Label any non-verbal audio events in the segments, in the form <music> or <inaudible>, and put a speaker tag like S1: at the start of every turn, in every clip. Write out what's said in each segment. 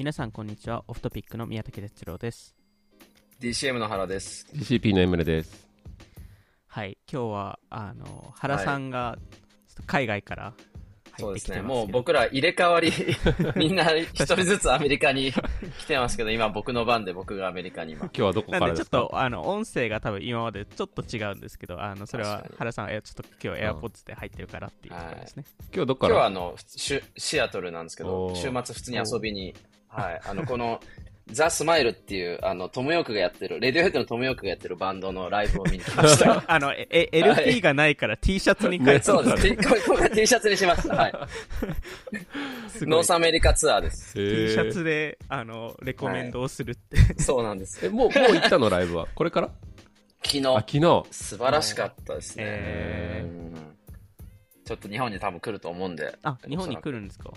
S1: 皆さんこんにちは。オフトピックの宮武哲郎です。
S2: DCM の原です。
S3: CCP のエムレです。
S1: はい。今日はあの原さんが海外から入ってき
S2: そうですね。もう僕ら入れ替わり、<laughs> みんな一人ずつアメリカに <laughs> 来てますけど、今僕の番で僕がアメリカに今。
S3: 今。日はどこか
S1: なんでちょっとあの音声が多分今までちょっと違うんですけどあのそれは原さんちょっと今日 AirPods で入ってるからっていうところですね、
S3: 今日どこから？
S2: 今日はあの、シシアトルなんですけど週末普通に遊びに、はい、あの、この、 The Smile っていう、あの、 Thom Yorke がやってる、 Radiohead の Thom Yorke がやってるバンドのライブを見に来ました。<laughs>
S1: あのええ LP がないから T シャツに書いて
S2: そうです。T これ T シャツにしました。はい。
S1: い
S2: North America Tour です。
S1: T シャ
S3: え
S1: ツであのレコメンドをするって、
S2: そうなんです。
S3: え、もう、もう行ったのライブは？これから？
S2: 昨日
S3: あ、、昨日。
S2: 素晴らしかったですね。ちょっと日本に多分来ると思うんで。
S1: あ日本に来るんですか？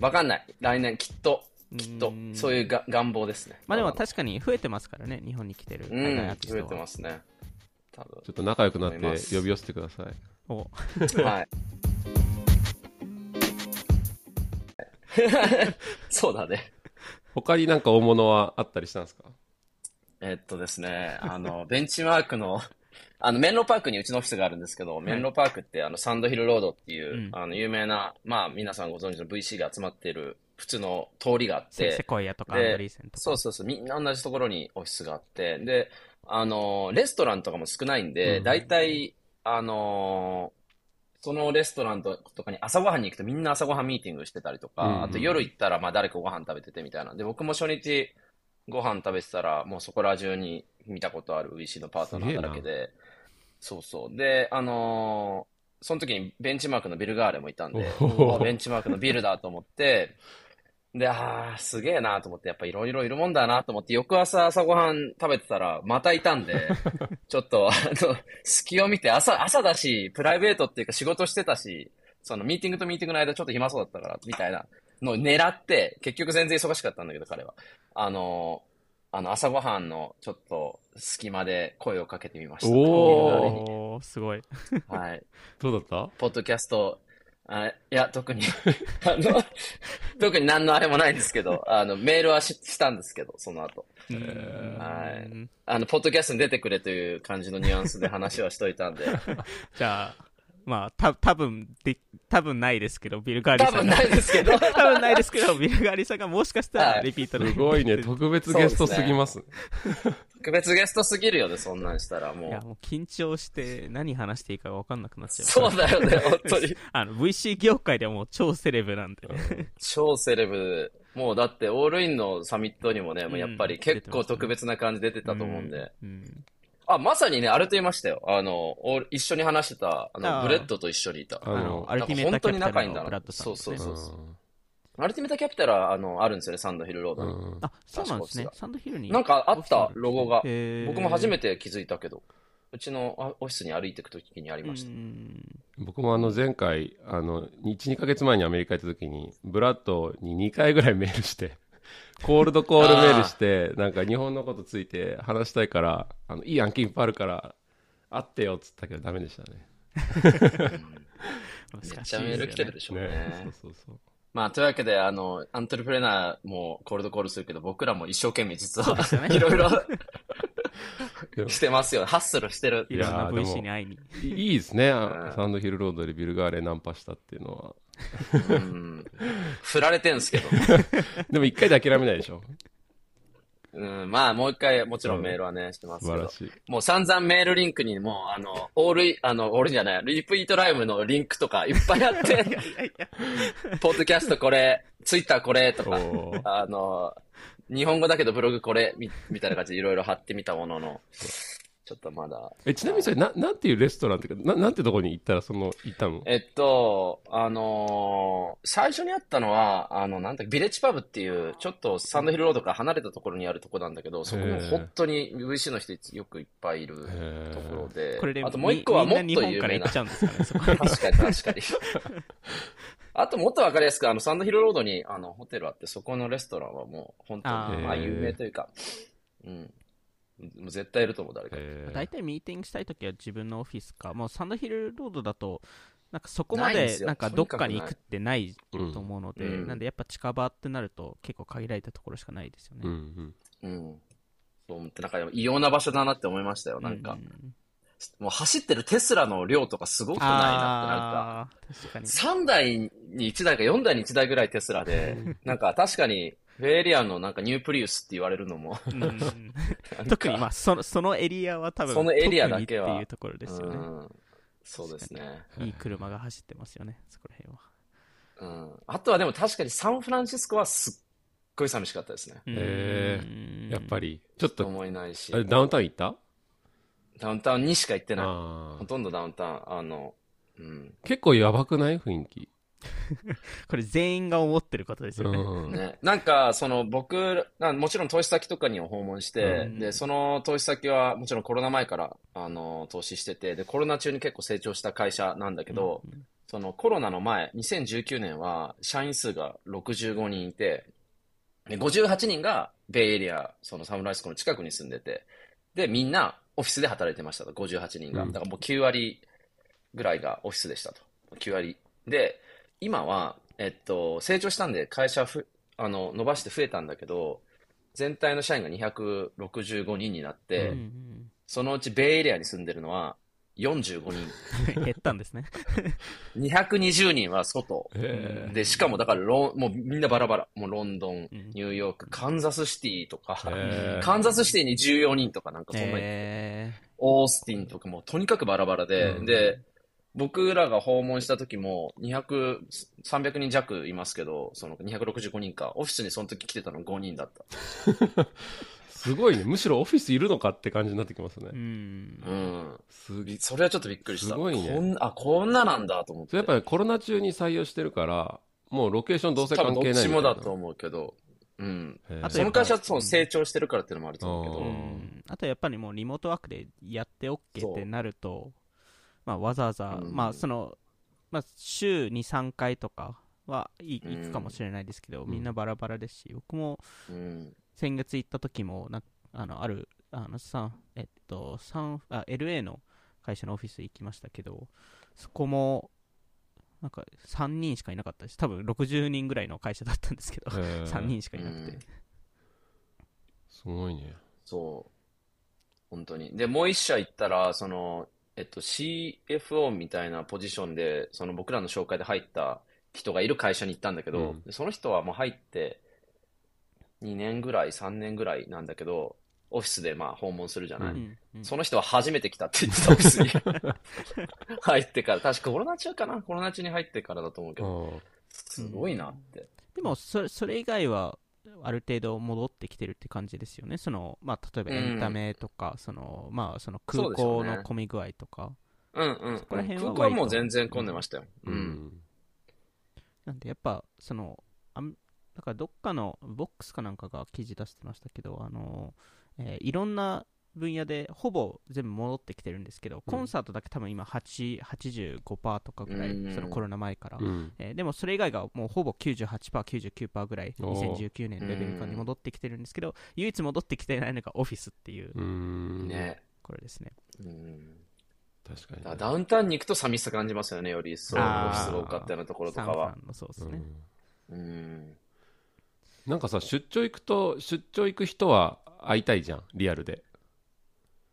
S2: わかんない。来年きっと、きっとそういうが願望ですね。
S1: まあでも確かに増えてますからね日本に来てる
S2: う
S1: 海外アー
S2: ん、
S1: ティストは
S2: 増えてますね。多分。
S3: ちょっと仲良くなって呼び寄せてください。
S1: お
S2: はい。<laughs> そうだね。
S3: 他になんか大物はあったりしたんですか？
S2: えっとですね、あの、<laughs> ベンチマークの、あの、メンローパークにうちのオフィスがあるんですけど、メンローパークってあの、サンドヒルロードっていう、
S1: うん
S2: あの、有名な、まあ、皆さんご存知の VC が集まっている普通の通りがあって、
S1: セセコイアとかアン
S2: で
S1: ドリーセンとか。
S2: そうそうそう、みんな同じところにオフィスがあって、で、あの、レストランとかも少ないんで、
S3: うん。
S2: 大体、あの、そのレストランととかに朝ごはんに行くとみんな朝ごはんミーティングしてたりとか、
S3: うん。
S2: あと夜行ったらまあ誰かご飯食べててみたいな。で、僕も初日ご飯食べてたら、もうそこら中に見たことある VC のパートナーだらけで、そうそう。で、あのーその時にベンチマークのビルガーレもいたんで、ベンチマークのビルだと思って、で、ああ、すげえなと思って、やっぱいろいろいるもんだなと思って、翌朝朝ごはん食べてたら、またいたんで、<laughs> ちょっと、あの、隙を見て、朝、朝だし、プライベートっていうか仕事してたし、そのミーティングとミーティングの間ちょっと暇そうだったから、みたいなのを狙って、結局全然忙しかったんだけど、彼は。あの、あの、朝ごはんのちょっと隙間で声をかけてみました。
S3: おー
S1: おーすごい
S2: はい。<laughs>
S3: どうだった？
S2: ポッドキャスト、あいや、特に、あの、<laughs> 特に何のあれもないんですけど、あの、メールはししたんですけど、その後。はい。あの、ポッドキャストに出てくれという感じのニュアンスで話はしといたんで、<laughs>
S1: じゃあまあた多分で多分ないですけどビルガーリ
S2: 多分
S1: さんが
S2: ないですけど、
S1: 多分ないですけどビルガーリさん <laughs> がもしかしたら
S2: はい。
S1: リピートで、
S3: すごいね。特別ゲストすぎます。
S2: 特別ゲストすぎるよね、そんなんしたらもう。
S1: いやもう緊張して何話していいか分かんなくなっちゃう
S2: そうだよね、本当に。<laughs>
S1: あの VC 業界ではもう超セレブなんで、
S2: 超セレブ。もうだって、オールインのサミットにもね、もうやっぱり結構特別な感じ出てたと思うんで。
S1: うん
S2: あ、まさにね、あれと言いましたよ。あの、一緒に話してた、あ
S1: あ
S2: の、
S1: ー
S2: ブレッドと一緒にいた。
S3: あの
S1: あのアルティメットキャピタ
S2: 仲いいんだな
S1: ルのブラッドさんですね
S2: そうそうそう
S3: うん
S2: アルティメットキャピタルは、あの、あるんですよね、サンドヒルロードに。
S3: うん
S1: あそうなんですねサンドヒルに
S2: なんかあった、ロゴが。僕も初めて気づいたけど、うちのあオフィスに歩いていくときにありました。
S1: うん
S3: 僕もあの前回、あの、1、2ヶ月前にアメリカ行った時に、ブラッドに2回ぐらいメールして、<laughs> コールドコールメールして、なんか日本のことついて話したいから、あの、いい案件いっぱいあるから、会ってよっつったけどダメでしたね。<laughs>
S2: めっちゃメール来てるでしょうね。
S3: そうそうそう。
S2: まあ、というわけで、あの、アントレプレナーもコールドコールするけど、僕らも一生懸命実は、いろいろしてますよ。ハッスルしてる。
S1: いろんな VC に会いに
S3: いいいですね、
S2: うん
S3: サンドヒルロードでビルガーレナンパしたっていうのは。
S2: うん。振られてんすけど。<laughs>
S3: でも一回で諦めないでしょ。
S2: うん、まあ、もう一回、もちろんメールはね、してますけど
S3: 素晴ら。しい。
S2: もう散々メールリンクにもう、あの、オールイ、あの、オールじゃない、リピートライブのリンクとかいっぱいあって、<laughs> ポッドキャストこれ、ツイッターこれとか、あの、日本語だけどブログこれ、み、みたいな感じでいろいろ貼ってみたものの、ちょっとまだ。
S3: え、ちなみにそれ、な、なんていうレストランっていうか、ななんてとこに行ったら、その、行ったの？
S2: えっと、あのー最初にあったのは、あの、なんだっけ、ビレッジパブっていう、ちょっとサンドヒルロードから離れたところにあるところなんだけど、そこも本当に VC の人よくいっぱいいる
S3: へ
S2: ところ
S3: ー
S2: で、
S1: これで
S2: あともう一個はもっと
S1: みんな日本
S2: 有名な
S1: から行っち。ゃうんですかねそこに
S2: 確かに確かに。あともっとわかりやすく、あの、サンドヒルロードに、あの、ホテルあって、そこのレストランはもう、本当
S1: あ
S2: に、
S3: ー
S2: まあ、有名というか、うん。もう絶対いると思う、誰か。
S1: 大体ミーティングしたいときは自分のオフィスか、もうサンドヒルロードだと、なんかそこま
S2: で
S1: なんかどっかに行くってない
S3: うん
S1: と思うので、
S2: うん
S1: なんでやっぱ近場ってなると結構限られたところしかないですよね。
S3: うんうん。
S2: うん。そう思って、なんか異様な場所だなって思いましたよ。なんか、
S1: うん
S2: もう走ってるテスラの量とかすごくないなって、なんか。<laughs>
S1: 確かに。
S2: 3台に1台か4台に1台ぐらいテスラで、なんか確かに、ベイエリアンのなんかニュープリウスって言われるのも、
S1: 特にまあそのそのエリアは多分
S2: そのエリアだけは
S1: 特にっていうところですよね。
S2: うん、そうですね。
S1: いい車が走ってますよね、そこら辺は。
S2: うん。あとはでも確かにサンフランシスコはすっごい寂しかったですね。
S3: へ
S1: うん
S3: やっぱり、ちょっと、
S2: 思いないし
S3: あ。れダウンタウン行った？
S2: ダウンタウンにしか行ってない。ほとんどダウンタウン、あの、うん。
S3: 結構やばくない？雰囲気。<laughs>
S1: これ全員が思ってることですよね。
S3: うん。
S2: ね、なんか、その僕、なもちろん投資先とかには訪問して、
S1: うん
S2: で、その投資先はもちろんコロナ前から、あの、投資してて、で、コロナ中に結構成長した会社なんだけど、
S1: うん
S2: そのコロナの前、2019年は社員数が65人いて、で58人がベイエリア、そのサムライスコの近くに住んでて、で、みんなオフィスで働いてましたと、58人が。
S3: うん
S2: だからもう9割ぐらいがオフィスでしたと。9割。で、今は、えっと、成長したんで会社ふ、あの、伸ばして増えたんだけど、全体の社員が265人になって、
S1: うん
S2: そのうちベイエリアに住んでるのは45人。
S1: う <laughs> ん減ったんですね。<laughs>
S2: 220人は外。
S3: へ
S2: で、しかもだからロン、もうみんなバラバラ。もうロンドン、
S1: うん
S2: ニューヨーク、カンザスシティとか、カンザスシティに14人とかなんかそんなに、
S1: え
S2: オースティンとかもうとにかくバラバラで、
S3: うん
S2: で、僕らが訪問した時も200、300人弱いますけど、その265人か、オフィスにその時来てたの5人だった。<laughs>
S3: すごいね。むしろオフィスいるのかって感じになってきますね
S1: ー、う。ん
S2: う。ん。
S3: すげえ。
S2: それはちょっとびっくりした。
S3: すごいね
S2: こんあ、こんななんだと思って。
S3: やっぱりコロナ中に採用してるから、もうロケーションどうせ
S2: 多
S3: 関係
S2: 分どっち
S3: ないみたいな。
S2: もだと思うけど、うん。
S1: あと
S2: その会社はその成長してるからっていうのもあると思うけど、
S1: あとやっぱりもうリモートワークでやって OK ってなると、まあ、わざわざ、
S2: うん
S1: まあその、まあ、週2、3回とかはい
S2: うん
S1: 行くかもしれないですけど、
S3: ん
S1: みんなバラバラですし、僕も
S2: うん。
S1: 先月行った時もなあのあるあのサン、えっと、サンあ LA の会社のオフィス行きましたけど、そこもなんか3人しかいなかったです。多分60人ぐらいの会社だったんですけど、
S3: へー <laughs>
S1: 3人しかいなくて。
S2: うん
S3: すごいね。
S2: そう。本当に。で、もう一社行ったら、その、えっと、CFO みたいなポジションで、その僕らの紹介で入った人がいる会社に行ったんだけど、
S3: うん。
S2: でその人はもう入って2年ぐらい、3年ぐらいなんだけど、オフィスでまあ訪問するじゃない。
S3: うん。
S1: うん。うん
S2: その人は初めて来たって言ってた、オフィスに。<laughs> 入ってから、確かコロナ中かな？コロナ中に入ってからだと思うけど、
S3: うん。
S2: すごいなって。
S1: でもそれ、それ以外は、ある程度戻ってきてるって感じですよね。その、まあ、例えばエンタメとか、その、まあ、その空港の混み具合とか。
S2: うんうん。
S1: こら辺は
S2: 空港はもう全然混んでましたよ。
S3: う
S2: うん。
S3: ん。
S1: なんで、やっぱ、その、あんだからどっかのボックスかなんかが記事出してましたけど、あの、えーいろんな分野でほぼ全部戻ってきてるんですけど、コンサートだけ多分今8 85%とかぐらい、
S2: うん
S1: そのコロナ前から。
S3: うん。
S1: えーでもそれ以外がもうほぼ98%、99%ぐらい
S3: おー
S1: 2019年レベル感に戻ってきてるんですけど、唯一戻ってきてないのがオフィスっていう、
S3: うん。
S2: ね。
S1: これですね。
S2: うん。
S3: 確かにね。
S2: ダウンタウンに行くと寂しさ感じますよね、より一層。オフィスが多かったようなところとかは
S1: サンフラ。ンのそうですね。
S3: うん
S2: うん。
S3: なんかさ、出張行くと、出張行く人は会いたいじゃん、リアルで。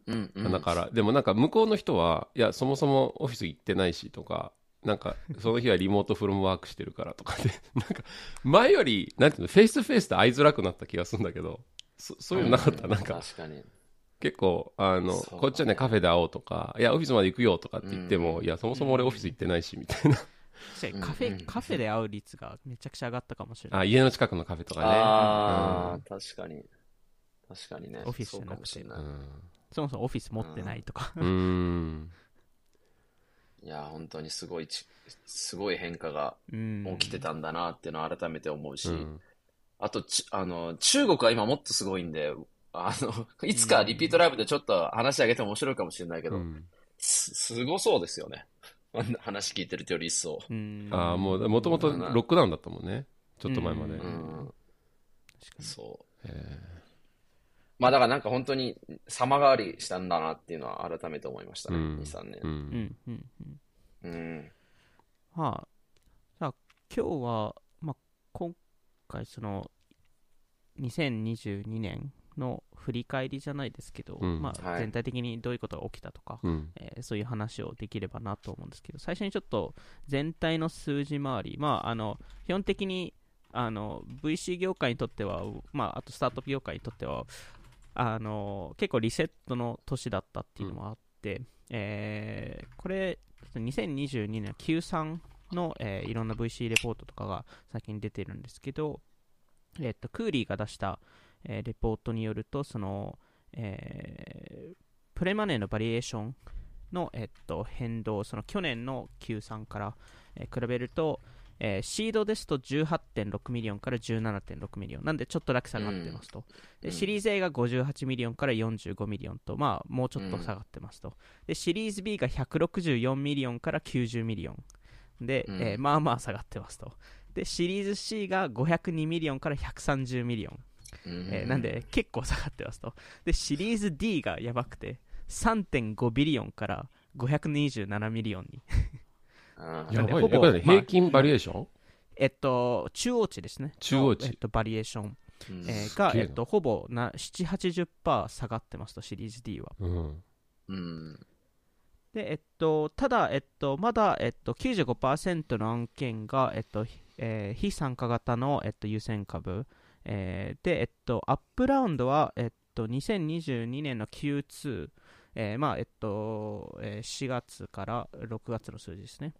S2: うん、うん。
S3: だから、でもなんか向こうの人は、いや、そもそもオフィス行ってないしとか、なんか、その日は remote from work してるからとかで、<laughs> なんか、前より、なんていうの、 face to face で会いづらくなった気がするんだけど、そそういうのなかった、
S2: う
S3: なんか、
S2: 確かに。
S3: 結構、あの、
S2: そう
S3: こっちはね、カフェで会おうとか、いや、オフィスまで行くよとかって言っても、
S2: うん
S3: いや、そもそも俺オフィス行ってないし、みたいな。
S1: 確かにカフェ、
S2: うんうん
S1: カフェで会う率がめちゃくちゃ上がったかもしれない。
S3: あ、家の近くのカフェとかね。
S2: ああ、確かに。確かにね。
S1: オフィスじゃなくて
S2: かもしれない。
S1: そもそもオフィス持ってないとか。
S3: うん。うん。
S2: いや、本当にすごいち、すごい変化が
S1: うん
S2: 起きてたんだなっていうのを改めて思うし、
S3: うん
S2: あとち、あの、中国は今もっとすごいんで、あの、いつかリピートライブでちょっと話してあげても面白いかもしれないけど、
S3: うん
S2: す、すごそうですよね。話聞いてるとより一層。
S1: うん
S3: ああ、もう、もともとロックダウンだったもんね。ちょっと前まで。
S1: う
S2: うんそう。
S3: え
S2: まあだからなんか本当に様変わりしたんだなっていうのは改めて思いましたね、
S3: ーうん
S2: 2、3年
S3: う。。
S1: うんんうんうん
S2: うん。
S1: まあ、じゃあ今日は、まあ、今回その2022年の振り返りじゃないですけど、
S3: うん
S1: まあ、
S2: はい
S1: 全体的にどういうことが起きたとか、
S3: うん。
S1: えーそういう話をできればなと思うんですけど、最初にちょっと全体の数字回り、まあ、あの基本的にあの VC 業界にとっては、まあ、あとスタートアップ業界にとっては、あの結構リセットの年だったっていうのもあって、えーこれ、2022年の Q3 の、えーいろんな VC レポートとかが先に出てるんですけど、えっと Cooley が出した、えーレポートによると、その、えー pre-money の valuation の、えっと、変動、その去年の Q3 から、え比べると、えーシードですと18.6 million から17.6 million、なんでちょっとだけ下がってますと。
S2: うん
S1: でシリーズ A が58 million から45 million と、まあ、もうちょっと下がってますと。でシリーズ B が164 million から90 million。で、
S2: うん
S1: えーまあまあ下がってますと。で、シリーズ C が502 million から130 million。
S2: うん
S1: えーなんで結構下がってますと。で、シリーズ D がやばくて、3.5 billion から527 million に。
S2: うん
S3: やばいね。
S1: ほぼ
S3: 平均 valuation？
S1: えっと、中央値ですね。
S3: 中央値
S1: のえっと、 valuation、
S2: うん
S1: えーが、
S3: え
S1: っと、ほぼな7、80%下がってますと、シリーズ D は。
S3: うん。
S2: うん
S1: で、えっと、ただ、えっと、まだ、えっと、95%の案件が、えっと、えー非参加型の、えっと、優先株、えーで、えっと、アップラウンドは、えっと、2022年の Q2、えーまあ、えっと、えー4月から6月の数字ですね。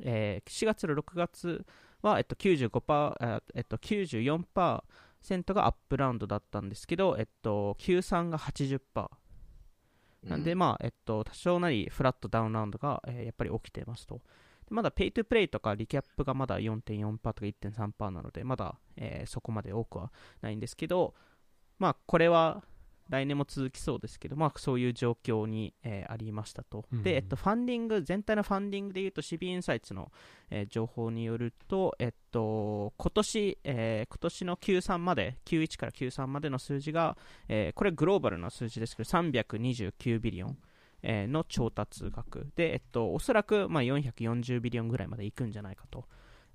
S1: えー4月と6月は、えっと、95%、えっと、94%がアップラウンドだったんですけど、えっと、Q3 が80%。なんで、まあ、えっと、多少なり flat, down round が、えーやっぱり起きてますと。でまだ pay to play とか recap がまだ4.4%とか1.3%なので、まだ、えーそこまで多くはないんですけど、まあ、これは来年も続きそうですけど、まあ、そういう状況に、えーありましたと。
S3: うん
S1: で、えっと、 funding、全体の funding でいうと、CB インサイツの、えー情報によると、えっと、今年、えー今年の Q3 まで、Q1 から Q3 までの数字が、えーこれグローバルな数字ですけど、329 billion。えーの調達額で、えっと、おそらく、まあ、440 billion ぐらいまでいくんじゃないかと、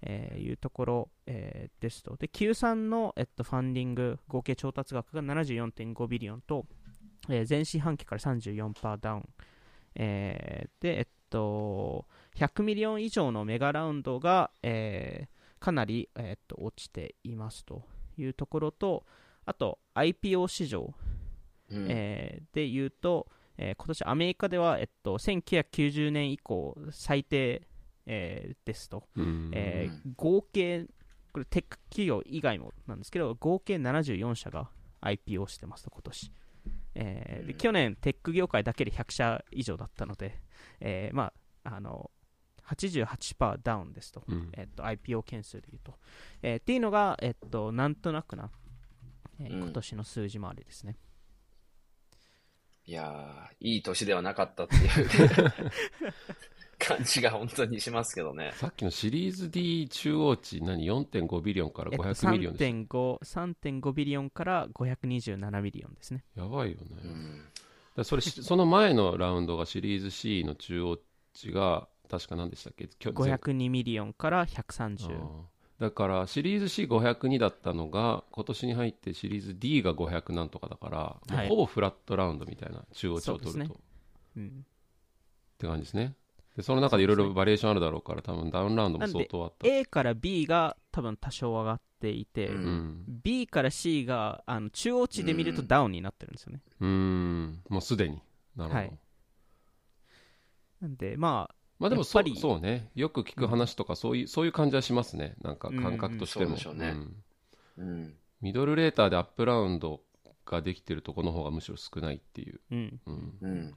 S1: えーいうところ、えーですと。で、Q3 の、えっと、 funding 合計調達額が74.5 billion と、えー前四半期から34%ダウン。えーで、えっと、100 million 以上の mega round が、えーかなり、えっと落ちていますというところと、あと IPO 市場、
S2: うん
S1: えーで言うと、えー今年アメリカでは、えっと、1990年以降最低、えーですと、
S3: うん。
S1: えー合計これテック企業以外もなんですけど合計74社が IPO してますと今年、えー去年テック業界だけで100社以上だったので、えーまああの88%ダウンですと、
S3: うん。
S1: えっと IPO 件数でいうと、えーっていうのが、えっとなんとなくな、えー
S2: うん。
S1: 今年の数字回りですね、
S2: いやー、いい年ではなかったっていう <laughs> 感じが本当にしますけどね。
S3: さっきのシリーズ D 中央値、何 ?4.5 billion から
S1: えっと、
S3: 500 million です。
S1: 3.5 3.5 billion から527 billion ですね。
S3: やばいよね。
S2: うん
S3: らそれ、<laughs> その前のラウンドがシリーズ C の中央値が、確か何でしたっけ？きょ前
S1: 502 million から130。
S3: あーだからシリーズ C502 だったのが今年に入ってシリーズ D が500なんとかだから、ほぼ flat round みたいな中央値を取ると、
S1: そうです
S3: っ
S1: うん、
S3: て感じですねでその中でいろいろバリエーションあるだろうから多分 down round も相当あった。
S1: A から B が多分多少上がっていて、
S2: うん。
S3: うん
S1: B から C があの中央値で見るとダウンになってるんですよね。
S3: うーん。もうすでに。なるほど、
S1: はい。なんで、まあ、
S3: まあでもそう
S1: やっぱり
S3: そうね。よく聞く話とかそういうそういう感じはしますね。なんか感覚としても、
S2: うんうんそうでしょうね。
S3: ん。
S2: うん。
S3: ミドルレーターでアップラウンドができてるとこの方がむしろ少ないっていう、
S1: うん。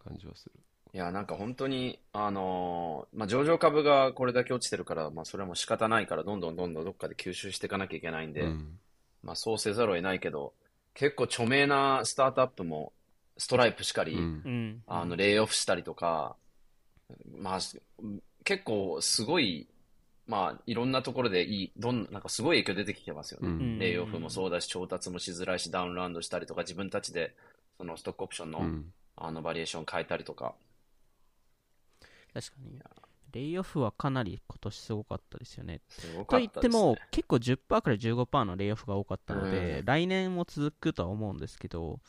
S3: 感じはする
S2: いや、なんか本当に、あのーまあ、上場株がこれだけ落ちてるから、まあ、それはもう仕方ないから、どんどんどんどんどっかで吸収していかなきゃいけないんで、
S3: うん。
S2: まあ、そうせざるを得ないけど、結構著名なスタートアップも、ストライプしかり、
S3: うん。
S1: うん、
S2: あの、レイオフしたりとか、まあ、す結構すごい、まあ、いろんなところでいい、どん、なんかすごい影響出てきてますよね。
S3: うん。
S2: レイオフもそうだし、調達もしづらいし、ダウンラウンドしたりとか、自分たちで、そのストックオプションの、
S3: うん。
S2: あの、バリエーション変えたりとか。
S1: 確かに。レイオフはかなり今年すごかったですよね。
S2: すご
S1: といっても、結構10%から15%のレイオフが多かったので、
S2: うん。
S1: 来年も続くとは思うんですけど、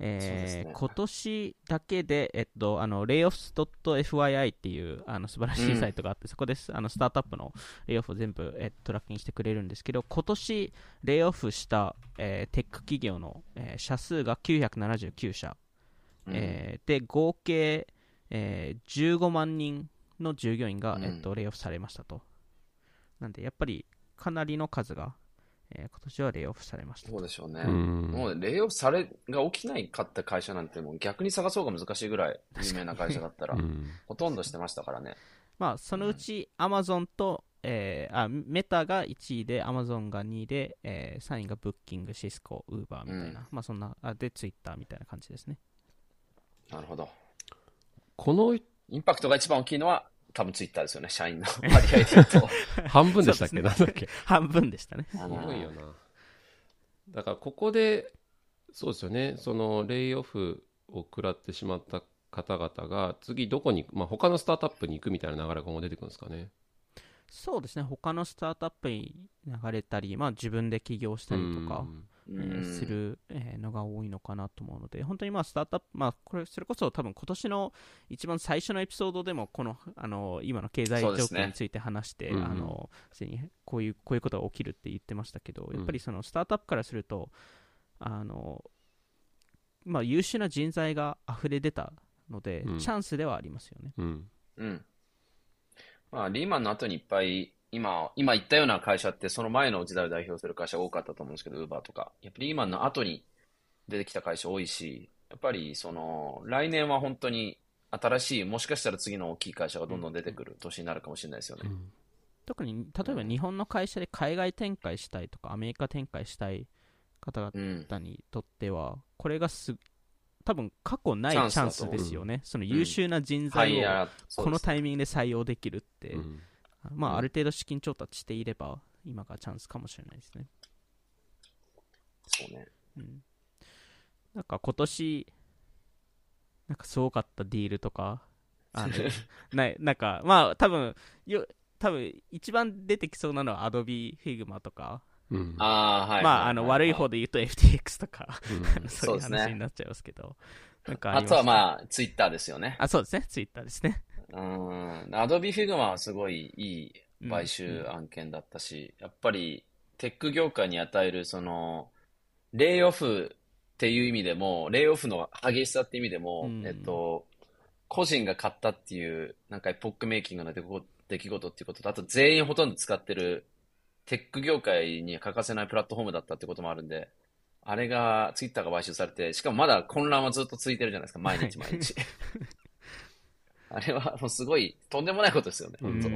S1: えー
S2: ね。
S1: 今年だけで、えっと、あの、layoffs.fyi っていうあの素晴らしいサイトがあって、そこです。あのスタートアップのレイオフを全部、えトラッキングしてくれるんですけど、今年レイオフした、えーテック企業の、えー社数が979社、
S2: うん。
S1: えーで合計、えー15万人の従業員が、
S2: うん
S1: えっと、レイオフされましたと。なんで、やっぱりかなりの数が、えー今年はレイオフされましたと。
S2: そうでしょうね。
S3: うん
S2: もうレイオフされが起きないかった会社なんてもう逆に探そうが難しいぐらい有名な会社だったら、
S3: うん
S2: ほとんどしてましたからね。
S1: まあ、そのうち、アマゾンと、えーあ、メタが1位で、アマゾンが2位で、えー3位がブッキング、シスコ、ウーバーみたいな、
S2: うん
S1: まあそんな、あで、ツイッターみたいな感じですね。
S2: なるほど。
S3: この
S2: インパクトが一番大きいのは多分ツイッターですよね、社員の割合で言うと。<laughs>
S3: 半分でしたっけ、
S1: そうです
S3: なんだっけ？
S1: 半分でしたね。
S2: あ
S3: す
S2: の
S3: ごいよな。だからここで、そうですよね、そのレイオフを食らってしまった方々が、次どこに、まあ、他のスタートアップに行くみたいな流れが今後出てくるんですかね。
S1: そうですね、他のスタートアップに流れたり、まあ自分で起業したりとか、
S3: うん。
S1: えーする、えーのが多いのかなと思うので、本当にまあスタートアップ、まあ、これそれこそ多分今年の一番最初のエピソードでも、このあの今の経済状況について話して、あのすでにこういうこういうことが起きるって言ってましたけど、
S3: うん
S1: やっぱりそのスタートアップからすると、あのまあ、優秀な人材が溢れ出たので、
S3: うん
S1: チャンスではありますよね。
S3: うん。
S2: うん。まあ、リーマンの後にいっぱい、今、今言ったような会社って、その前の時代を代表する会社が多かったと思うんですけど、ウーバーとか。やっぱりリーマンの後に出てきた会社多いし、やっぱり、その、来年は本当に新しい、もしかしたら次の大きい会社がどんどん出てくる年になるかもしれないですよね。
S1: 特に例えば日本の会社で海外展開したいとか、アメリカ展開したい方々にとっては、これがす多分過去ないチ
S2: チャンス
S1: ですよね、その優秀な人材をこのタイミングで採用できるって、
S3: うん
S1: まあ、
S2: うん
S1: ある程度資金調達していれば、今がチャンスかもしれないですね。
S2: そうね。
S1: うん、なんか今年、なんかすごかった deal とか、あの <laughs> ないなんか、まあ、多分よ多分一番出てきそうなのは Adobe Figma とか、
S3: うん
S2: ああ、はい。
S1: まあ、あの悪い方で言うと FTX とか、
S3: うん
S1: そういう話になっちゃいますけど、なんか
S2: あとは
S1: あ、
S2: まあ、ツイッターですよね。
S1: あ、そうですね、ツイッターですね。
S2: うん。 Adobe Figma はすごいいい買収案件だったし、やっぱりテック業界に与えるその、レイオフっていう意味でも、レイオフの激しさっていう意味でも、
S1: うん。
S2: えっと、個人が買ったっていう、なん。かエポックメイキングな出来事出来事っていうことと、あと全員ほとん。ど使ってるテック業界に欠かせないプラットフォームだったってこともあるん。で、あれが、ツイッターが買収されて、しかもまだ混乱はずっと続いてるじゃないですか、毎日毎日。あれはもうすごい、とんでもないことですよね、
S3: うん。
S2: 本当。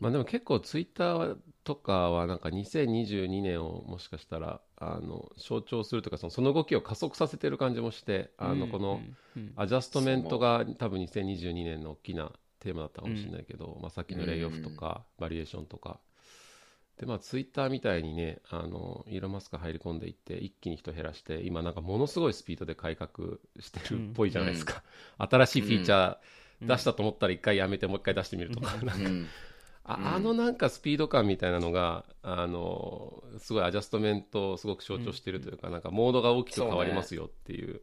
S3: まあでも結構ツイッターとかはなんか2022年をもしかしたらあの象徴するとかそのその動きを加速させてる感じもしてあのこのアジャストメントが多分2022年の大きなテーマだったかもしれないけど、まあ、さっきのレイオフとかバリエーションとかでまあツイッターみたいにねあのイーロン・マスク入り込んでいって一気に人減らして今なんかものすごいスピードで改革してるっぽいじゃないですか、新しいフィーチャー出したと思ったら一回やめてもう一回出してみるとか、なんか
S2: うん。
S3: あ
S2: うん。
S3: あのなんかスピード感みたいなのが、あのすごいアジャストメントをすごく象徴しているというか、なんかモードが大きく変わりますよっていう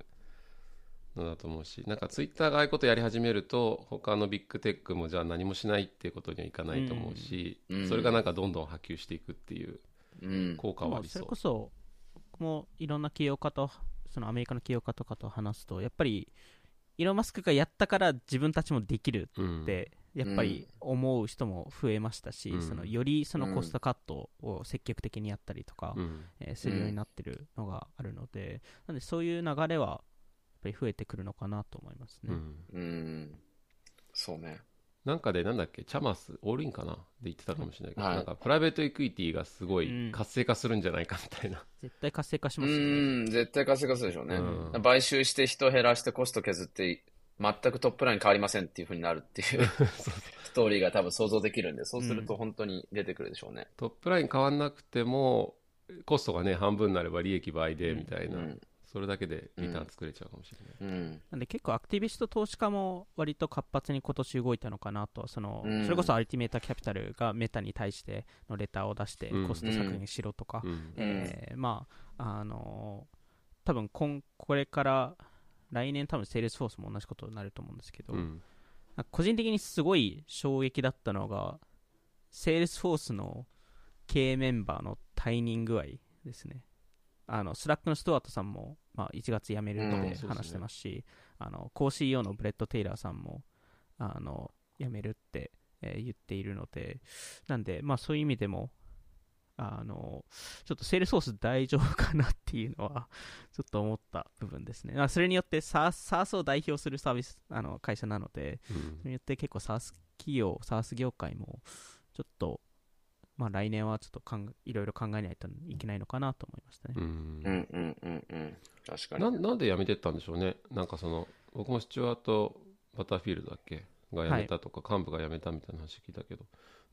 S3: のだと思うし、なんかツイッターがああいうことやり始めると、他のビッグテックもじゃあ何もしないっていうことにはいかないと思うし、
S2: うん。
S3: それがなんかどんどん波及していくっていう
S2: うん。
S3: 効果は
S1: まあ、
S3: ありそう。
S1: それこ。そ、僕もいろんな起業家と、そのアメリカの起業家とかと話すと、やっぱり、イーロン・マスクがやったから自分たちもできる
S3: うん
S1: って、やっぱり思う人も増えましたし、
S3: うん。
S1: そのよりそのコストカットを積極的にやったりとか、
S3: うん。
S1: えーするようになってるのがあるので、なんでそういう流れは、ぱり増えてくるのかなと思いますね。
S3: うん
S2: うん。そうね。
S3: なんかでなんだっけ、チャマス、オールインかな？で言ってたかもしれないけど、
S2: はい
S3: なんかプライベートエクイティがすご
S1: うん
S3: い活性化するんじゃないかみたいな。
S1: 絶対活性化し
S2: う
S1: ますよね。
S2: ん、絶対稼がすでしょうね。
S3: うん
S2: 買収して人減らしてコスト削って、全くトップライン変わりませんっていう風になるっていう <laughs> ストーリーが多分想像できるんで、そうすると本当に出てくるでしょうね。
S3: トップライン変わんなくても、コストがね、半分になれば利益倍でみたいな、
S2: うん
S3: それだけでリターン作れちゃうかもしれない。
S2: うん。
S1: なんで結構アクティビスト投資家も割と活発に今年動いたのかなとその、
S2: うん。
S1: それこそアルティメーターキャピタルがメタに対してのレターを出して
S3: うん。
S1: コスト削減しろとか、
S3: うん。
S1: えーまああのー多分今これから来年多分セールスフォースも同じことになると思うんですけど、個人的にすごい衝撃だったのがセールスフォースの経営メンバーの退任具合ですねあのスラックのストワートさんも、まあ、1月辞めるっ
S2: うん。
S1: て話してますし、あの co-CEO のブレッド・テイラーさんもあの辞めるって、えー言っているのでなんで、まあ、そういう意味でもあのちょっとセールスフォース大丈夫かなっていうのは <laughs> ちょっと思った部分ですね、まあ、それによって SARS を代表するサービスあの会社なので、
S3: うん。
S1: それによって結構 SARS 企業、SARS 業界もちょっと、まあ来年はちょっとかんいろいろ考えないといけないのかなと思いましたね。
S3: うん
S2: うんうんうんうん。確かに。
S3: ななんで辞めてったんでしょうね、なんかその僕もスチュワート・バターフィールドだっけ？が辞めたとか、幹部が辞めたみたいな話聞いたけど、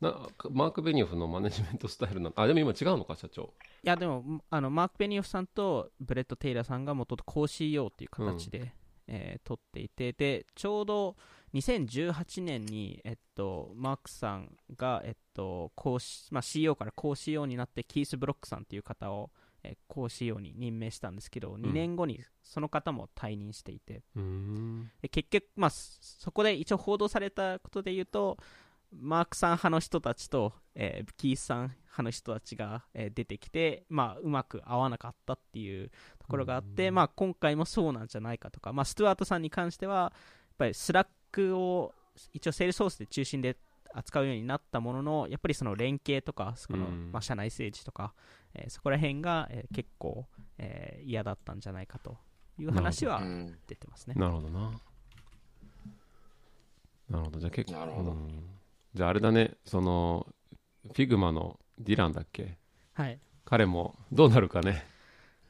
S3: なマーク・ベニオフのマネジメントスタイルなの、あでも今違うのか、社長。
S1: いや、でも、あのマーク・ベニオフさんとブレッド・テイラーさんが元々 co-CEO っていう形で、えー取っていて、で、ちょうど2018年に、えっと、マークさんが、えっと、co まあ、CEO から co-CEO になって、キース・ブロックさんっていう方を、えー co-CEO に任命したんですけど、2年後にその方も退任していて、
S3: うん。
S1: で結局、まあ、そそこで一応報道されたことで言うと、マークさん派の人たちと、えーキースさん派の人たちが、えー出てきて、まあ、うまく合わなかったっていうところがあって、まあ、今回もそうなんじゃないかとか、まあ、ストゥアートさんに関しては、やっぱりスラックを一応セールスフォースで中心で扱うようになったものの、やっぱりその連携とか、その
S3: うん
S1: まあ、社内政治とか、えーそこら辺が、えー結構、えー嫌だったんじゃないかという話は
S2: うん。
S1: 出てますね。
S3: なるほどな。なるほど、じゃあ結構、
S2: なるほど
S3: うんじゃああれだね、その、フィグマのディランだっけ？
S1: はい。
S3: 彼もどうなるかね。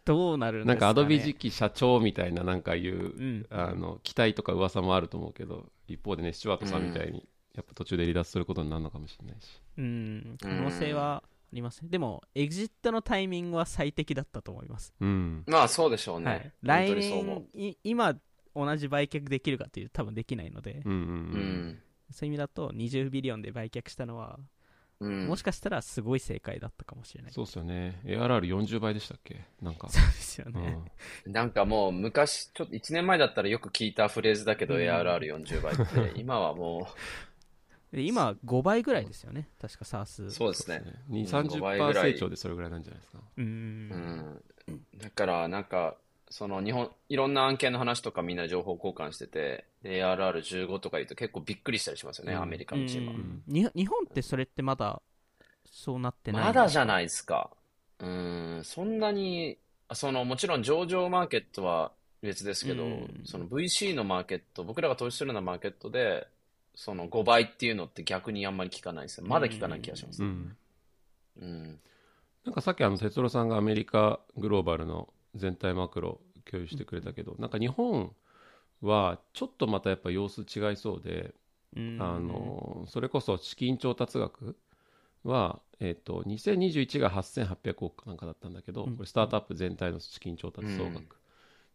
S1: どうなるんですか、ね、
S3: なんかアドビ次期社長みたいななんかいう、
S1: うん
S3: あの期待とか噂もあると思うけど一方でねスチュワートさんみたいに、やっぱ途中で離脱することになるのかもしれないし
S1: うん、可能性はありますね。でも、エグジットのタイミングは最適だったと思います。
S3: うん
S2: まあそうでしょうね。
S1: はい、
S2: 本当にそう思
S1: 年い、今、同じ売却できるかというと多分できないので、
S3: うんうん
S2: う。うん。
S1: そういう意味だと20ビリオンで売却したのは、
S2: うん。
S1: もしかしたらすごい正解だったかもしれない。
S3: そうっすよね ARR40 倍でしたっけ？なんか
S1: そうですよ
S3: う
S1: ね。
S3: ん
S2: なんかもう昔、ちょっと1年前だったらよく聞いたフレーズだけど、
S1: うん
S2: ARR40 倍って、<laughs> 今はも
S1: で今、5倍ぐらいですよね。確か SARS。
S2: う、そうですね。
S3: 2、
S2: 5倍ぐ
S3: 30%
S2: らい
S3: 成長でそれぐらいなんじゃないですか
S1: う。
S2: うんん。だから、なんか、その日本、いろんな案件の話とかみんな情報交換してて、で ARR15 とか言うと結構びっくりしたりしますよね、
S3: うん
S2: アメリカのチームは。
S1: うんに日本ってそれってまだそうなってない
S2: まだじゃ
S1: い
S2: ないですか。うん、そんなに、あその、もちろん上場マーケットは別ですけど、
S1: うん
S2: その VC のマーケット、僕らが投資するようなマーケットで、その5倍っていうのって逆にあんまり聞かないですよ。まだ聞かない気がします。
S3: うん
S2: うん。
S3: なんかさっきあの哲郎さんがアメリカグローバルの全体マクロ共有してくれたけど、なんか日本はちょっとまたやっぱ様子違いそうで、
S1: うん。
S3: あのそれこそ資金調達額は、えっと2021が8800億かなんかだったんだけど、
S1: うん。
S3: これスタートアップ全体の資金調達総額、
S2: うん。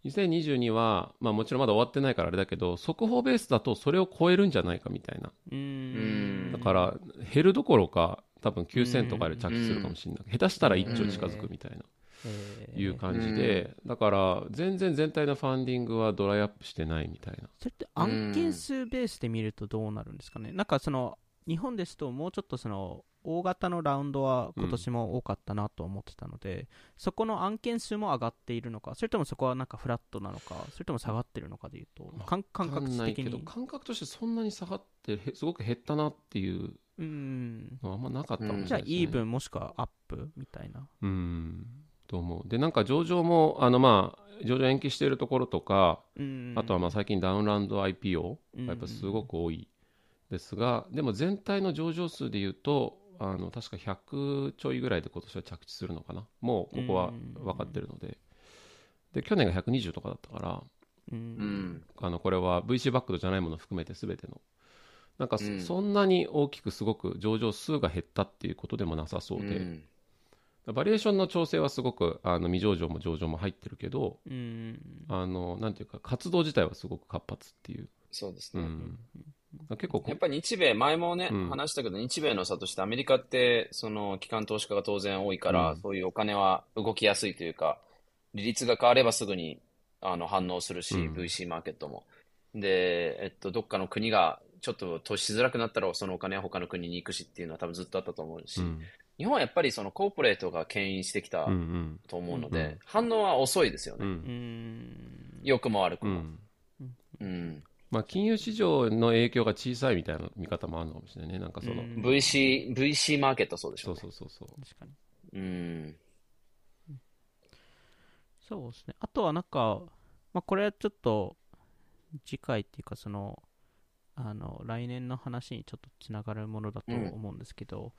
S3: 2022は、まあ、もちろんまだ終わってないからあれだけど速報ベースだとそれを超えるんじゃないかみたいな。
S1: うん。
S3: だから減るどころか多分9000とかで着地するかもしれない、下手したら1兆近づくみたいな、
S1: えー
S3: いう感じで、だから全然全体のファンディングはドライアップしてないみたいな。
S1: それって案件数ベースで見るとどうなるんですかね、なんかその日本ですともうちょっとその大型のラウンドは今年も多かったなと思ってたので、そこの案件数も上がっているのか、それともそこはなんかフラットなのか、それとも下がってるのかでいうと、感感覚的に。
S3: けど感覚としてそんなに下がってへすごく減ったなっていう
S1: うん。
S3: のはあんまなかったかもしれないです、ね。
S1: じゃあ、イーブンもしくはアップみたいな。
S3: うんと思う。でなんか上場もあのまあ上場延期しているところとか、
S1: うん。
S3: あとはまあ最近ダウンランド IPO
S1: うん。
S3: がやっぱすごく多い。ですが、でも全体の上場数でいうとあの確か100ちょいぐらいで今年は着地するのかな。もうここは分かってるので,、で去年が120とかだったから
S1: う
S2: うん。ん。
S3: あのこれは VC バックドじゃないものを含めて全ての。なんかそ,、
S2: うん。
S3: んなに大きくすごく上場数が減ったっていうことでもなさそうで、
S2: うん
S3: バリエーションの調整はすごくあの未上場も上場も入ってるけど
S1: うん。
S3: あのなんていうか活動自体はすごく活発っていう、
S2: そうですね。
S3: うん、結構こ
S2: やっぱり日米、前もね、
S3: うん。
S2: 話したけど、日米の差としてアメリカって、その、機関投資家が当然多いから、
S3: うん。
S2: そういうお金は動きやすいというか、利率が変わればすぐに、あの、反応するし、
S3: うん。
S2: VC マーケットも。で、えっと、どっかの国が、ちょっと投資しづらくなったら、そのお金は他の国に行くしっていうのは多分ずっとあったと思うし、
S3: うん
S2: 日本はやっぱりそのコーポレートが牽引してきた
S3: うんうん
S2: と思うの
S3: うん
S2: で、反応は遅いですよね。
S3: うん
S1: うん
S2: 良くも悪くも。
S3: うん
S2: うん。
S3: まあ、金融市場の影響が小さいみたいな見方もあるのかもしれないねなんかその、
S1: うん
S2: VC、VC マーケットそうでしょ
S3: そうう
S2: ね。
S3: そうそうそう
S1: 確かに
S2: うん。
S1: そうですね。あとはなんか、まあ、これはちょっと次回っていうか、その、あの来年の話にちょっとつながるものだと思うんですけど、なんか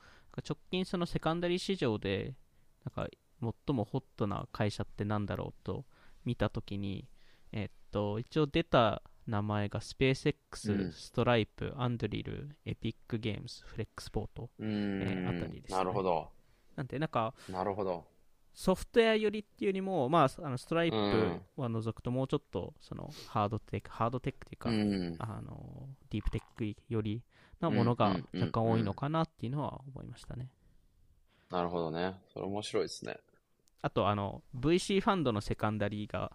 S1: 直近、そのセカンダリー市場で、なんか最もホットな会社ってなんだろうと見たときに、えっと、一応出た名前がスペース X、
S2: うん
S1: ストライプ、アンドリル、エピックゲームズ、フレックスポート。
S2: うーん、
S1: えーあたりですね
S2: なるほど。
S1: なんで、なんか、
S2: なるほど。
S1: ソフトウェア寄りっていうよりも、まあ、あのストライプ
S2: うん
S1: は除くと、もうちょっとそのハードテック、ハードテックっていうか、
S2: うん。
S1: あのディープテック寄りなものが若干多いのかなっていうのは思いましたね。
S2: なるほどね。それ面白いですね。
S1: あと、あの VC ファンドのセカンダリーが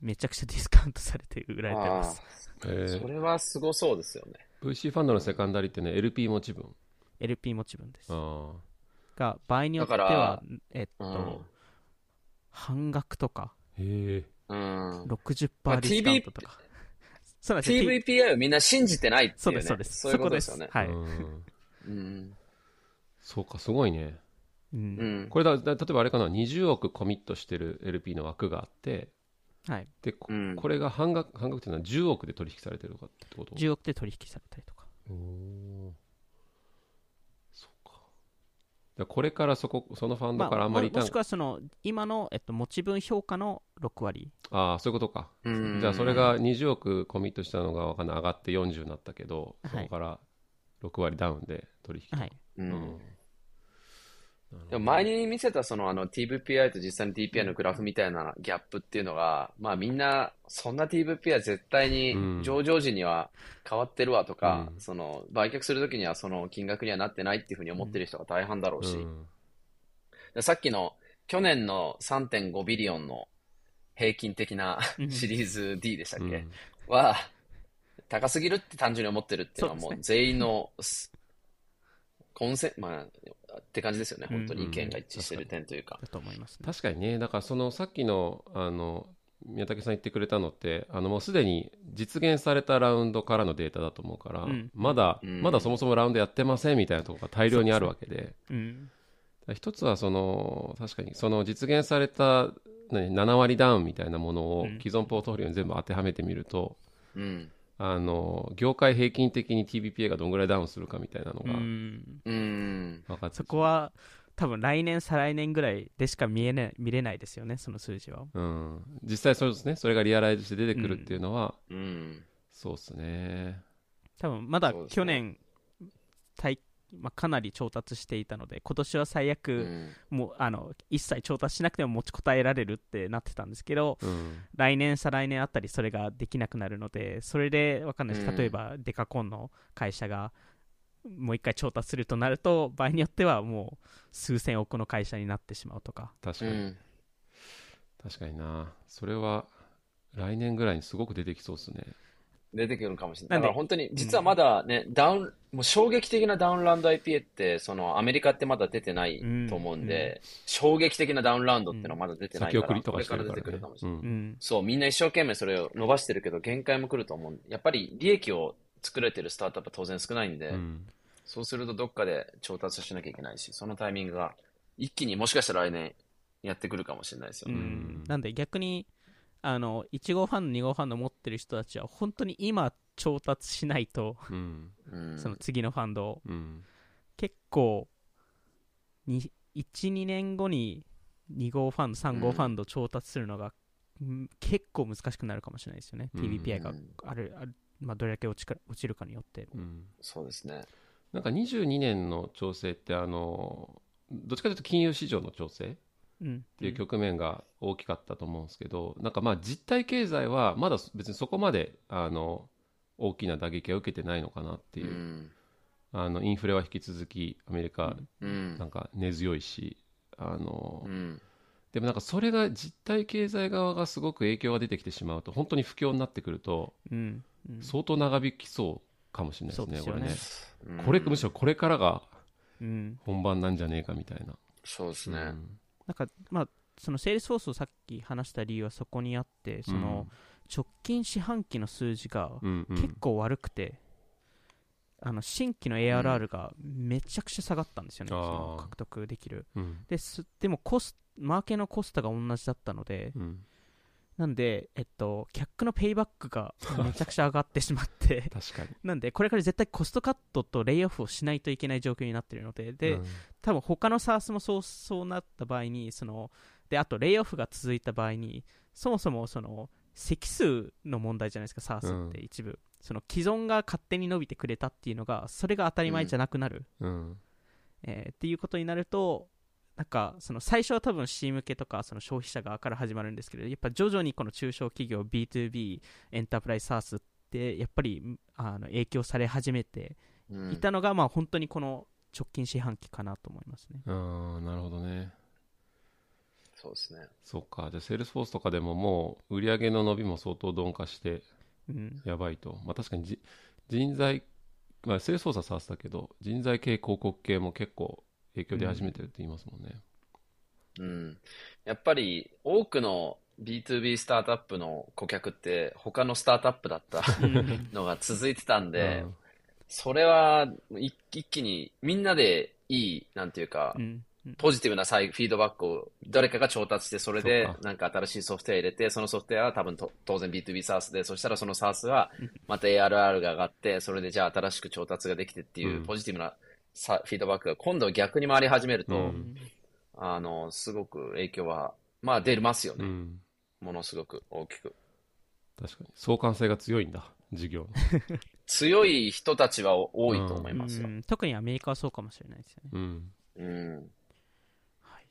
S1: めちゃくちゃディスカウントされて売られてま
S2: あ
S1: す。
S3: え
S2: あ、
S3: ー
S2: それはすごそうですよね。
S3: VC ファンドのセカンダリってね LP 持ち分
S1: LP 持ち分です。
S3: あ
S1: が、場合によっては
S2: ら、
S1: えっと、
S2: うん
S1: 半額とか、
S3: あへえ
S2: うん。
S1: 60%
S2: まあ
S1: ディスカウントとか。<laughs> そうなんですよ
S2: TVPI をみんな信じてないっていうね。
S1: そうです、そうです。
S2: そういうことですよね。
S1: はい。
S3: うん
S2: うん。
S3: そうかすごいね
S1: うん
S2: うん。
S3: これだだ例えばあれかな20億コミットしてる LP の枠があって
S1: はい。
S3: でこ,、
S2: うん
S3: これが半額半額っていうのは10億で取引されてるとかってこと
S1: ？10億で取引されたりとか。
S3: おこれからそこそのファンドからあんまり
S1: ももしくはその今の、えっと、持ち分評価の6割。
S3: ああそういうことか。
S2: うん。
S3: じゃあそれが20億コミットしたのがわかんない。上がって40になったけど、
S1: はい。
S3: そこから6割ダウンで取引
S1: はい。
S2: う
S3: うん
S2: ん。でも前に見せたそのあの TVPI と実際の DPI のグラフみたいなギャップっていうのが、まあみんなそんな TVPI 絶対
S3: うん。
S2: に上場時には変わってるわとか、
S3: うん。
S2: その売却するときにはその金額にはなってないっていうふうに思ってる人が大半だろうし、
S3: うん。
S2: でさっきの去年の3.5ビリオンの平均的な
S1: うん。<laughs>
S2: シリーズ D でしたっけ、
S3: うん。
S2: は高すぎるって単純に思ってるっていうのはもう全員のすコンセまあって感じですよね。本当に意見が一致してる点というか、
S1: だと思いますね。
S3: 確かにね。だからそのさっきのあの宮武さん言ってくれたのってあのもうすでに実現されたラウンドからのデータだと思うから、
S1: うん。
S3: まだ、
S2: うん。
S3: まだそもそもラウンドやってませんみたいなところが大量にあるわけで。
S1: うん。
S3: だから一つはその確かにその実現された何7割ダウンみたいなものを
S1: うん。
S3: 既存ポートフォリオに全部当てはめてみると、
S2: うん
S3: あの業界平均的に TBPA がどんぐらいダウンするかみたいなの
S1: う
S3: が分かって
S1: そこは多分来年、再来年ぐらいでしか見えない見れないですよね、その数字は。
S3: うん、実際そうですね。それがリアライズして出てくるっていうのは、
S2: うん。
S3: そうですね。
S1: 多分まだ去年、対まあ、かなり調達していたので、今年は最悪、
S2: うん。
S1: もうあの一切調達しなくても持ちこたえられるってなってたんですけど、
S3: うん。
S1: 来年、再来年あたりそれができなくなるので、それでわかんないです、
S2: うん。
S1: 例えばデカコンの会社がもう一回調達するとなると、場合によってはもう数千億の会社になってしまうとか、
S3: 確かに、
S2: うん。
S3: 確かにな。それは来年ぐらいにすごく出てきそうですね
S2: 出てくるかもしれな。
S1: ない
S2: だから本当に、実はまだね、ダウン、もう衝撃的なダウンラウンド IPA って、そのアメリカってまだ出てないと思うんで、衝撃的なダウンラウンドっていうのはまだ出てないから、
S3: 先送りと
S2: これから
S3: かしてるからね
S2: 出てくるかもしれない。
S3: うん
S1: うん、
S2: そう、みんな一生懸命それを伸ばしてるけど、限界も来ると思う。やっぱり利益を作れてるスタートアップは当然少ないんで、
S3: うん
S2: そうするとどっかで調達しなきゃいけないし、そのタイミングが一気にもしかしたら来年やってくるかもしれないですよ
S1: う
S2: ね。
S1: んなんで逆にあの1号ファンド、2号ファンド持ってる人たちは本当に今調達しないと、
S3: うん。
S2: うん
S1: その次のファンドを。
S3: うん。
S1: 結構に12年後に2号ファンド3号ファンド調達するのが、うん結構難しくなるかもしれないですよね、
S3: うん。
S1: TVPI が
S2: うん
S1: あるある、まあ、どれだけ落ちか落ちるかによって、
S3: うん。
S2: そうですね。
S3: なんか22年の調整ってあのどっちかというと金融市場の調整
S1: うん。
S3: っていう局面が大きかったと思うんですけど、なんかまあ実体経済はまだ別にそこまであの大きな打撃は受けてないのかなって
S2: う
S3: いう、
S2: ん。
S3: あのインフレは引き続きアメリカ
S2: うん
S3: な。んか根強いし、あの
S2: うん。
S3: でもなんかそれが実体経済側がすごく影響が出てきてしまうと本当に不況になってくると。相当長引きそうかもしれないですねこれ
S1: ね
S3: ねこれむしろこれからが
S1: うん。
S3: 本番なんじゃねえかみたいな、
S2: そうですね。
S3: うん
S1: なんか、まあ、そのセールスフォースをさっき話した理由はそこにあって、その、直近四半期の数字が結構悪くて、あの新規の ARR がめちゃくちゃ下がったんですよね、その獲得できる。
S3: うん。
S1: ですでもコス、マーケのコストが同じだったので、
S3: うん
S1: なんで、えっと、客のペイバックが <laughs> めちゃくちゃ上がってしまって、
S3: 確かに。
S1: なんで、これから絶対コストカットとレイオフをしないといけない状況になっているので、で、
S3: うん。
S1: 多分他の SARS もそうそうなった場合にそのであとレイオフが続いた場合にそもそもその席数の問題じゃないですか SARS って一部、その既存が勝手に伸びてくれたっていうのがそれが当たり前じゃなくなる、
S3: うん。
S1: えーっていうことになるとなんかその最初は多分 C 向けとかその消費者側から始まるんですけどやっぱ徐々にこの中小企業 B2B エンタープライズ SaaS ってやっぱりあの影響され始めて
S2: うん。
S1: いたのが、まあ本当にこの直近四半期かなと思いますね。
S3: あーなるほどね。
S2: そうですね。
S3: そうか。じゃあセールスフォースとかでももう売り上げの伸びも相当鈍化して
S1: うん。
S3: やばいと。まあ確かにじ人材まあセールスフォースは SARS だけど人材系広告系も結構影響出始めてるって言いますもんね。
S2: うん。やっぱり多くの B2B スタートアップの顧客って他のスタートアップだった
S1: うん。
S2: のが続いてたんで、
S3: うん。
S2: それはい一気にみんなでいい、なんていうか
S1: う、ん。
S2: ポジティブなサイフィードバックを誰かが調達して、それでなんか新しいソフトウェア入れて、そのソフトウェアは多分と当然 B2B サースで、そしたらその SaaS はまた ARR が上がって、それでじゃあ新しく調達ができてっていううん。ポジティブなさフィードバックが今度は逆に回り始めると、
S3: うん
S2: あの、すごく影響は、まあ出ますよね。
S3: うん
S2: ものすごく大きく。
S3: 確かに相関性が強いんだ事業の <laughs>
S2: 強い人たちは多いと思い
S1: うん
S2: ますよ。
S1: うん特にアメリカはそうかもしれないですよね。
S3: うん
S2: うん。
S1: はい、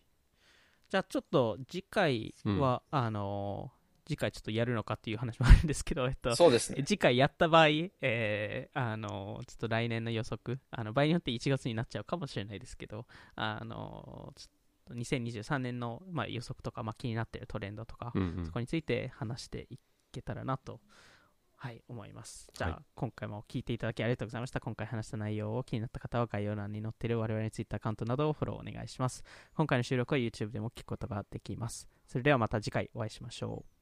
S1: じゃあちょっと次回は、あのー次回ちょっとやるのかっていう話もあるんですけど、えっと、
S2: そうですね。
S1: 次回やった場合、えーあのーちょっと来年の予測、あの場合によって1月になっちゃうかもしれないですけど、あのーちょっと2023年の、まあ、予測とか、まあ、気になっているトレンドとか、
S3: うんうん
S1: そこについて話していけたらなと、はい、思います。じゃあ、
S3: はい
S1: 今回も聞いていただきありがとうございました。今回話した内容を気になった方は概要欄に載っている我々の Twitter アカウントなどをフォローお願いします。今回の収録は YouTube でも聞くことができます。それではまた次回お会いしましょう。